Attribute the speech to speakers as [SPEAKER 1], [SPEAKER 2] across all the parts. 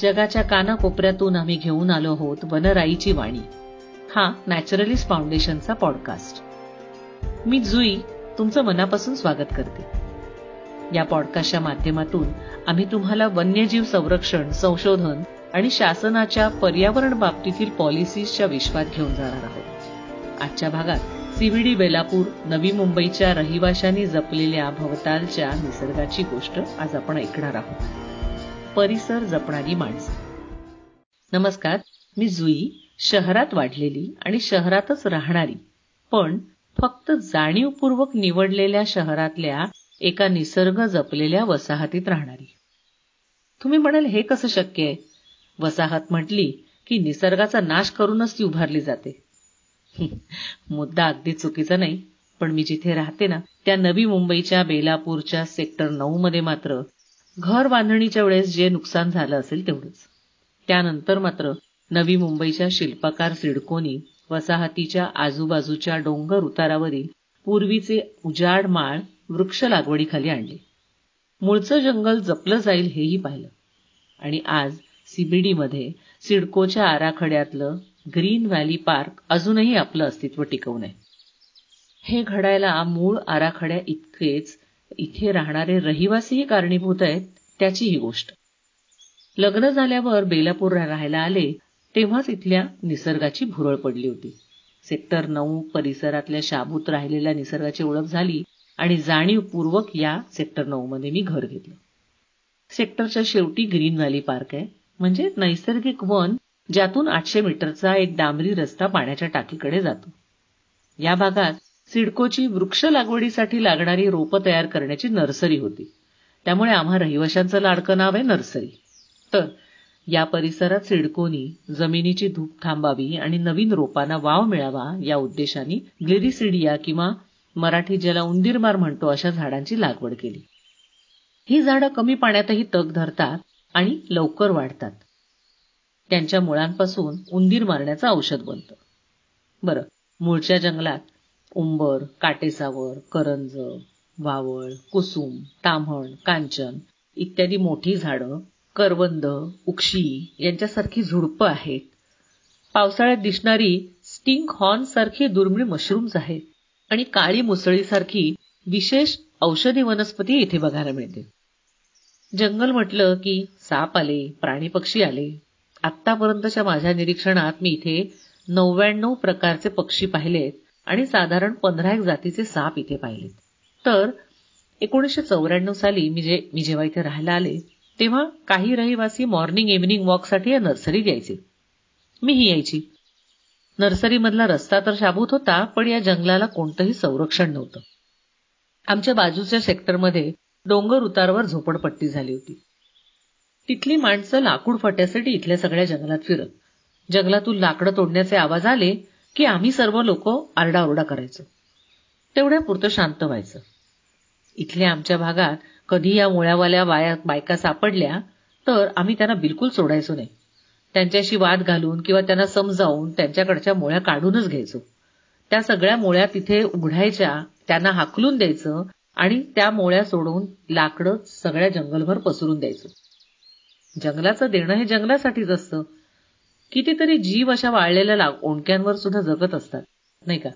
[SPEAKER 1] जगाच्या कानाकोपऱ्यातून आम्ही घेऊन आलो आहोत वनराईची वाणी. हा नॅचरलिस्ट फाउंडेशनचा पॉडकास्ट. मी जुई तुमचं मनापासून स्वागत करते. या पॉडकास्टच्या माध्यमातून आम्ही तुम्हाला वन्यजीव संरक्षण संशोधन आणि शासनाच्या पर्यावरण बाबतीतील पॉलिसीजच्या विश्वात घेऊन जाणार आहोत. आजच्या भागात सीव्हीडी बेलापूर नवी मुंबईच्या रहिवाशांनी जपलेल्या भवतालच्या निसर्गाची गोष्ट आज आपण ऐकणार आहोत. परिसर जपणारी माणसं. नमस्कार मी जुई शहरात वाढलेली आणि शहरातच राहणारी पण फक्त जाणीवपूर्वक निवडलेल्या शहरातल्या एका निसर्ग जपलेल्या वसाहतीत राहणारी. तुम्ही म्हणाल हे कसं शक्य आहे? वसाहत म्हटली की निसर्गाचा नाश करूनच ती उभारली जाते. मुद्दा अगदी चुकीचा नाही पण मी जिथे राहते ना त्या नवी मुंबईच्या बेलापूरच्या सेक्टर नऊ मध्ये मात्र घर बांधणीच्या वेळेस जे नुकसान झालं असेल तेवढंच. त्यानंतर मात्र नवी मुंबईच्या शिल्पकार सिडकोनी वसाहतीच्या आजूबाजूच्या डोंगर उतारावरील पूर्वीचे उजाड माळ वृक्ष लागवडीखाली आणले. मूळचं जंगल जपलं जाईल हेही पाहिलं. आणि आज सीबीडीमध्ये सिडकोच्या आराखड्यातलं ग्रीन व्हॅली पार्क अजूनही आपलं अस्तित्व टिकवून आहे हे घडायला मूळ आराखड्या इतकेच इथे राहणारे रहिवासीही कारणीभूत आहेत त्याची ही गोष्ट. लग्न झाल्यावर बेलापूर राहायला आले तेव्हाच इथल्या निसर्गाची भुरळ पडली होती. सेक्टर नऊ परिसरातल्या शाबूत राहिलेल्या निसर्गाची ओळख झाली आणि जाणीवपूर्वक या सेक्टर नऊ मध्ये मी घर घेतलं. सेक्टरच्या शेवटी ग्रीन व्हॅली पार्क आहे म्हणजे नैसर्गिक वन ज्यातून आठशे मीटरचा एक डांबरी रस्ता पाण्याच्या टाकीकडे जातो. या भागात सिडकोची वृक्ष लागवडीसाठी लागणारी रोपं तयार करण्याची नर्सरी होती. त्यामुळे आम्हा रहिवाशांचं लाडकं नाव आहे नर्सरी. तर या परिसरात सिडकोनी जमिनीची धूप थांबावी आणि नवीन रोपांना वाव मिळावा या उद्देशाने ग्लिरिसिडिया किंवा मराठी ज्याला उंदीरमार म्हणतो अशा झाडांची लागवड केली. ही झाडं कमी पाण्यातही तग धरतात आणि लवकर वाढतात. त्यांच्या मुळांपासून उंदीर मारण्याचं औषध बनतं. बरं मूळच्या जंगलात उंबर काटेसावर करंज वावळ कुसुम ताम्हण कांचन इत्यादी मोठी झाडं करवंद उक्षी यांच्यासारखी झुडपं आहेत. पावसाळ्यात दिसणारी स्टिंग हॉर्न सारखी दुर्मिळ मशरूम्स आहेत आणि काळी मुसळीसारखी विशेष औषधी वनस्पती इथे बघायला मिळते. जंगल म्हटलं की साप आले प्राणी पक्षी आले. आतापर्यंतच्या माझ्या निरीक्षणात मी इथे नव्याण्णव प्रकारचे पक्षी पाहिलेत आणि साधारण पंधरा एक जातीचे साप इथे पाहिलेत. तर एकोणीसशे चौऱ्याण्णव साली मी जे मी जेव्हा इथे राहायला आले तेव्हा काही रहिवासी मॉर्निंग इव्हनिंग वॉकसाठी या नर्सरीत यायचे मीही यायची. नर्सरीमधला रस्ता तर शाबूत होता पण या जंगलाला कोणतंही संरक्षण नव्हतं. आमच्या बाजूच्या सेक्टरमध्ये डोंगर उतारवर झोपडपट्टी झाली होती. तिथली माणसं लाकूड फट्यासाठी इथल्या सगळ्या जंगलात फिरत जंगलातून लाकडं तोडण्याचे आवाज आले की आम्ही सर्व लोक आरडाओरडा करायचो. तेवढ्या पुरतं शांत व्हायचं. इथल्या आमच्या भागात कधी या मुळ्यावाल्या बाया बायका सापडल्या तर आम्ही त्यांना बिलकुल सोडायचो नाही. त्यांच्याशी वाद घालून किंवा त्यांना समजावून त्यांच्याकडच्या मुळ्या काढूनच घ्यायचो. त्या सगळ्या मुळ्या तिथे उघडायच्या त्यांना हाकलून द्यायचं आणि त्या मोळ्या सोडून लाकडं सगळ्या जंगलभर पसरून द्यायचं. जंगलाचं देणं हे जंगलासाठीच असतं. कितीतरी जीव अशा वाळलेल्या ओंडक्यांवर सुद्धा जगत असतात. नाही का?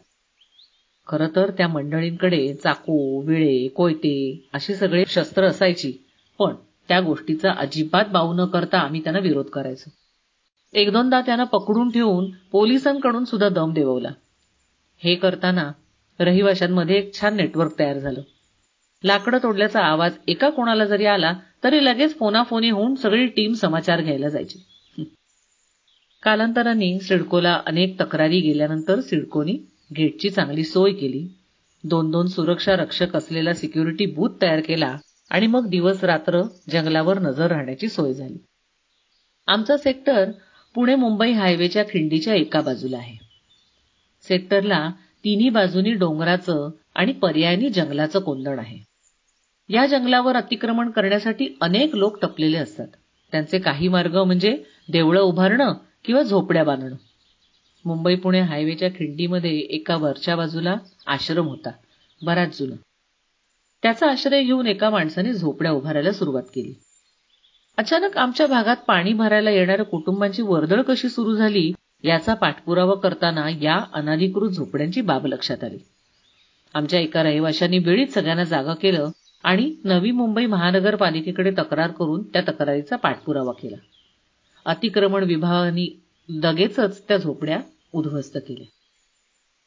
[SPEAKER 1] खरं तर त्या मंडळींकडे चाकू विळे कोयते अशी सगळे शस्त्र असायची. पण त्या गोष्टीचा अजिबात बाऊ न करता आम्ही त्यांना विरोध करायचो. एक दोनदा त्यांना पकडून ठेवून पोलिसांकडून सुद्धा दम देववला हे करताना रहिवाशांमध्ये एक छान नेटवर्क तयार झालं. लाकडं तोडल्याचा आवाज एका कोणाला जरी आला तरी लगेच फोनाफोनी होऊन सगळी टीम समाचार घ्यायला जायची. कालांतराने सिडकोला अनेक तक्रारी गेल्यानंतर सिडकोनी गेटची चांगली सोय केली. दोन दोन सुरक्षा रक्षक असलेला सिक्युरिटी बूथ तयार केला आणि मग दिवस रात्र जंगलावर नजर राहण्याची सोय झाली. आमचा सेक्टर पुणे मुंबई हायवेच्या खिंडीच्या एका बाजूला आहे. सेक्टरला तिन्ही बाजूनी डोंगराचं आणि पर्यायी जंगलाचं कोंदण आहे. या जंगलावर अतिक्रमण करण्यासाठी अनेक लोक टपलेले असतात. त्यांचे काही मार्ग म्हणजे देवळं उभारणं किंवा झोपड्या बांधणं. मुंबई पुणे हायवेच्या खिंडीमध्ये एका वरच्या बाजूला आश्रम होता बराच जुना. त्याचा आश्रय घेऊन एका माणसाने झोपड्या उभारायला सुरुवात केली. अचानक आमच्या भागात पाणी भरायला येणाऱ्या कुटुंबांची वर्दळ कशी सुरू झाली याचा पाठपुरावा करताना या अनाधिकृत झोपड्यांची बाब लक्षात आली. आमच्या एका रहिवाशांनी वेळीच सगळ्यांना जागा केलं आणि नवी मुंबई महानगरपालिकेकडे तक्रार करून त्या तक्रारीचा पाठपुरावा केला. अतिक्रमण विभागाने लगेचच त्या झोपड्या उद्ध्वस्त केल्या.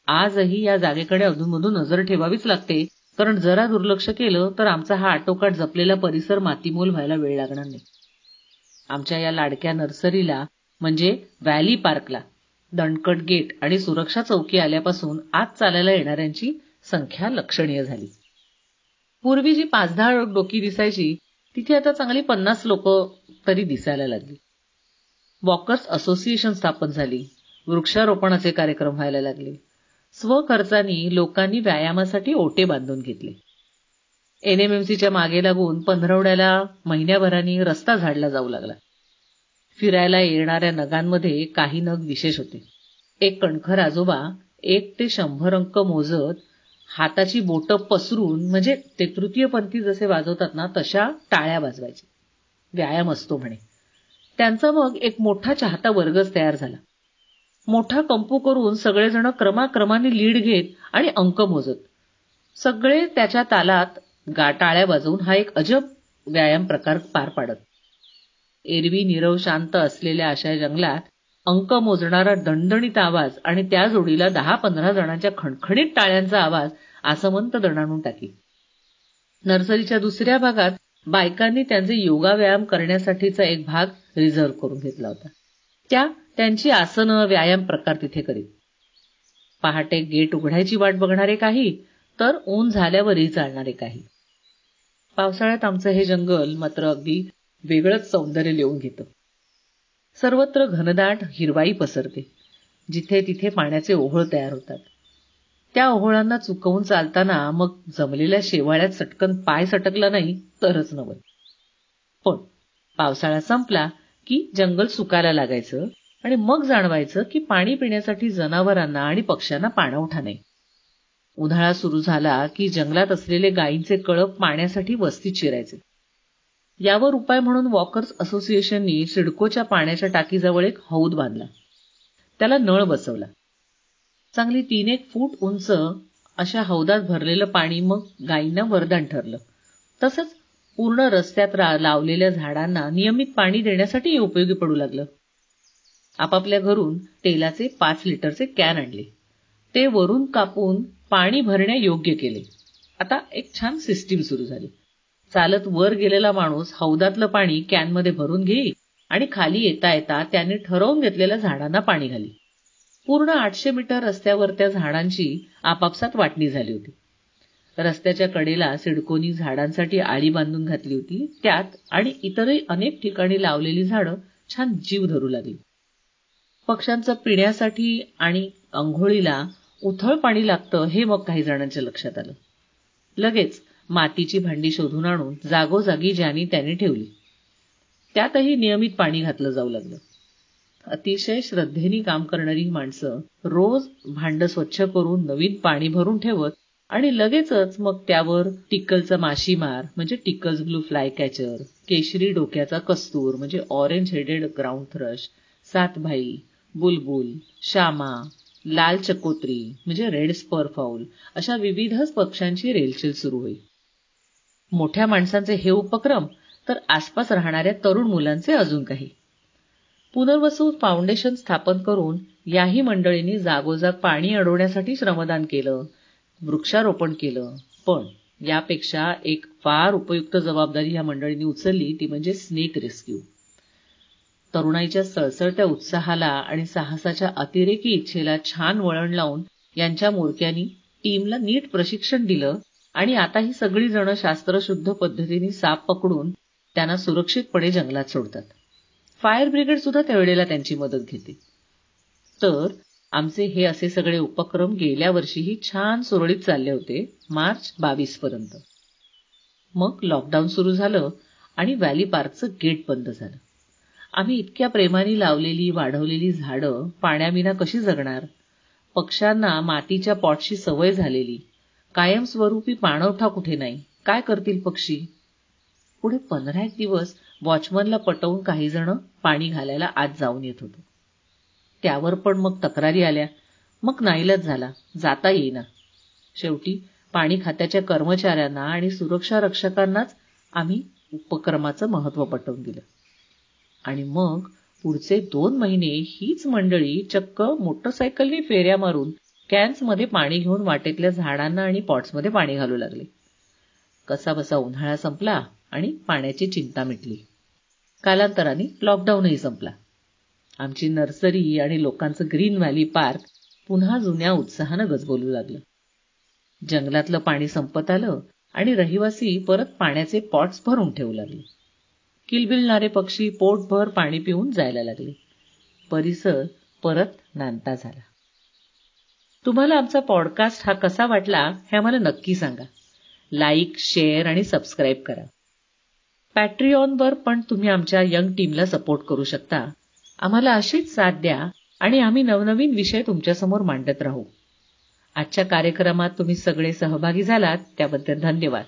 [SPEAKER 1] आजही या जागेकडे अधूनमधून नजर ठेवावीच लागते कारण जरा दुर्लक्ष केलं तर आमचा हा आटोकाट जपलेला परिसर मातीमोल व्हायला वेळ लागणार नाही. आमच्या या लाडक्या नर्सरीला म्हणजे व्हॅली पार्कला दणकट गेट आणि सुरक्षा चौकी आल्यापासून आत चालायला येणाऱ्यांची संख्या लक्षणीय झाली. पूर्वी जी पाच दहा डोकी दिसायची तिथे आता चांगली पन्नास लोक तरी दिसायला लागली. वॉकर्स असोसिएशन स्थापन झाली. वृक्षारोपणाचे कार्यक्रम व्हायला लागले. स्वखर्चानी लोकांनी व्यायामासाठी ओटे बांधून घेतले. एनएमएमसीच्या मागे लागून पंधरवड्याला महिन्याभरानी रस्ता झाडला जाऊ लागला. फिरायला येणाऱ्या नगांमध्ये काही नग विशेष होते. एक कणखर आजोबा एक ते शंभर अंक मोजत हाताची बोटं पसरून म्हणजे ते तृतीयपंथी जसे वाजवतात ना तशा टाळ्या वाजवायचे. व्यायाम असतो म्हणे. त्यांचा मग एक मोठा चाहता वर्गच तयार झाला. मोठा कंपू करून सगळेजण क्रमाक्रमाने लीड घेत आणि अंक मोजत. सगळे त्याच्या तालात टाळ्या वाजवून हा एक अजब व्यायाम प्रकार पार पाडत. एरवी निरव शांत असलेल्या अशा जंगलात अंक मोजणारा दणदणीत आवाज आणि त्या जोडीला दहा पंधरा जणांच्या खणखणीत टाळ्यांचा आवाज आसमंत दणाणून टाकी. नर्सरीच्या दुसऱ्या भागात बायकांनी त्यांचे योगा व्यायाम करण्यासाठीचा एक भाग रिझर्व्ह करून घेतला होता. त्या त्यांची आसनं व्यायाम प्रकार तिथे करीत. पहाटे गेट उघडायची वाट बघणारे काही तर ऊन झाल्यावरही चालणारे काही. पावसाळ्यात आमचं हे जंगल मात्र अगदी वेगळंच सौंदर्य लिहून घेतं. सर्वत्र घनदाट हिरवाई पसरते. जिथे तिथे पाण्याचे ओहळ तयार होतात. त्या ओहोळांना चुकवून चालताना मग जमलेल्या शेवाळ्यात सटकन पाय सटकला नाही तरच नवल. पण पावसाळा संपला की जंगल सुकायला लागायचं आणि मग जाणवायचं की पाणी पिण्यासाठी जनावरांना आणि पक्ष्यांना पाणवठा नाही. उन्हाळा सुरू झाला की जंगलात असलेले गायींचे कळप पाण्यासाठी वस्तीत शिरायचे यावर उपाय म्हणून वॉकर्स असोसिएशननी सिडकोच्या पाण्याच्या टाकीजवळ एक हौद बांधला. त्याला नळ बसवला. चांगली तीन एक फूट उंच अशा हौदात भरलेलं पाणी मग गायींना वरदान ठरलं. तसंच पूर्ण रस्त्यात लावलेल्या झाडांना नियमित पाणी देण्यासाठी उपयोगी पडू लागलं. आपापल्या घरून तेलाचे पाच लिटरचे कॅन आणले. ते वरून कापून पाणी भरण्या योग्य केले. आता एक छान सिस्टीम सुरू झाली. चालत वर गेलेला माणूस हौदातलं पाणी कॅनमध्ये भरून घेई आणि खाली येता येता त्याने ठरवून घेतलेल्या झाडांना पाणी घाली. पूर्ण आठशे मीटर रस्त्यावर त्या झाडांची आपापसात वाटणी झाली होती. रस्त्याच्या कडेला सिडकोनी झाडांसाठी आळी बांधून घातली होती. त्यात आणि इतरही अनेक ठिकाणी लावलेली झाडं छान जीव धरू लागली. पक्ष्यांचं पिण्यासाठी आणि अंघोळीला उथळ पाणी लागतं हे मग काही जणांच्या लक्षात आलं. लगेच मातीची भांडी शोधून आणून जागोजागी ज्यानी त्याने ठेवली. त्यातही नियमित पाणी घातलं जाऊ लागलं. अतिशय श्रद्धेने काम करणारी ही माणसं रोज भांड स्वच्छ करून नवीन पाणी भरून ठेवत आणि लगेचच मग त्यावर टिक्कलचा माशीमार म्हणजे टिकल्स ब्लू फ्लाय कॅचर केशरी डोक्याचा कस्तूर म्हणजे ऑरेंज हेडेड ग्राउंड थ्रश सातभाई बुलबुल श्यामा लाल चकोत्री म्हणजे रेड स्पर फाऊल अशा विविधच पक्ष्यांची रेलचेल सुरू होईल. मोठ्या माणसांचे हे उपक्रम तर आसपास राहणाऱ्या तरुण मुलांचे अजून काही. पुनर्वसू फाउंडेशन स्थापन करून याही मंडळींनी जागोजाग पाणी अडवण्यासाठी श्रमदान केलं वृक्षारोपण केलं. पण यापेक्षा एक फार उपयुक्त जबाबदारी या मंडळींनी उचलली ती म्हणजे स्नेक रेस्क्यू. तरुणाईच्या सळसळत्या उत्साहाला आणि साहसाच्या अतिरेकी इच्छेला छान वळण लावून यांच्या मोरक्यांनी टीमला नीट प्रशिक्षण दिलं आणि आता ही सगळी जण शास्त्रशुद्ध पद्धतीने साप पकडून त्यांना सुरक्षितपणे जंगलात सोडतात. फायर ब्रिगेड सुद्धा त्यावेळेला त्यांची मदत घेते. तर आमचे हे असे सगळे उपक्रम गेल्या वर्षीही छान सुरळीत चालले होते मार्च बावीस पर्यंत. मग लॉकडाऊन सुरू झालं आणि व्हॅली पार्कचं गेट बंद झालं. आम्ही इतक्या प्रेमाने लावलेली वाढवलेली झाडं पाण्याविना कशी जगणार? पक्ष्यांना मातीच्या पॉटशी सवय झालेली. कायमस्वरूपी पाणवठा कुठे नाही? काय करतील पक्षी? पुढे पंधरा एक दिवस वॉचमनला पटवून काही जण पाणी घालायला आत जाऊन येत होतो. त्यावर पण मग तक्रारी आल्या. मग नाईलाच झाला. जाता येईना. शेवटी पाणी खात्याच्या कर्मचाऱ्यांना आणि सुरक्षा रक्षकांनाच आम्ही उपक्रमाचं महत्त्व पटवून दिलं. आणि मग पुढचे दोन महिने हीच मंडळी चक्क मोटरसायकलनी फेऱ्या मारून कॅन्समध्ये पाणी घेऊन वाटेतल्या झाडांना आणि पॉट्समध्ये पाणी घालू लागले. कसा बसा उन्हाळा संपला. आणि पाण्याची चिंता मिटली. कालांतराने लॉकडाऊनही संपला. आमची नर्सरी आणि लोकांचं ग्रीन व्हॅली पार्क पुन्हा जुन्या उत्साहानं गजबोलू लागलं. जंगलातलं पाणी संपत आलं आणि रहिवासी परत पाण्याचे पॉट्स भरून ठेवू लागले. किलबिलणारे पक्षी पोटभर पाणी पिऊन जायला लागले. परिसर परत नांता झाला. तुम्हाला आमचा पॉडकास्ट हा कसा वाटला हे आम्हाला नक्की सांगा. लाईक शेअर आणि सबस्क्राईब करा. पॅट्रिऑनवर पण तुम्ही आमच्या यंग टीमला सपोर्ट करू शकता. आम्हाला अशीच साथ द्या आणि आम्ही नवनवीन विषय तुमच्यासमोर मांडत राहू. आजच्या कार्यक्रमात तुम्ही सगळे सहभागी झालात त्याबद्दल धन्यवाद.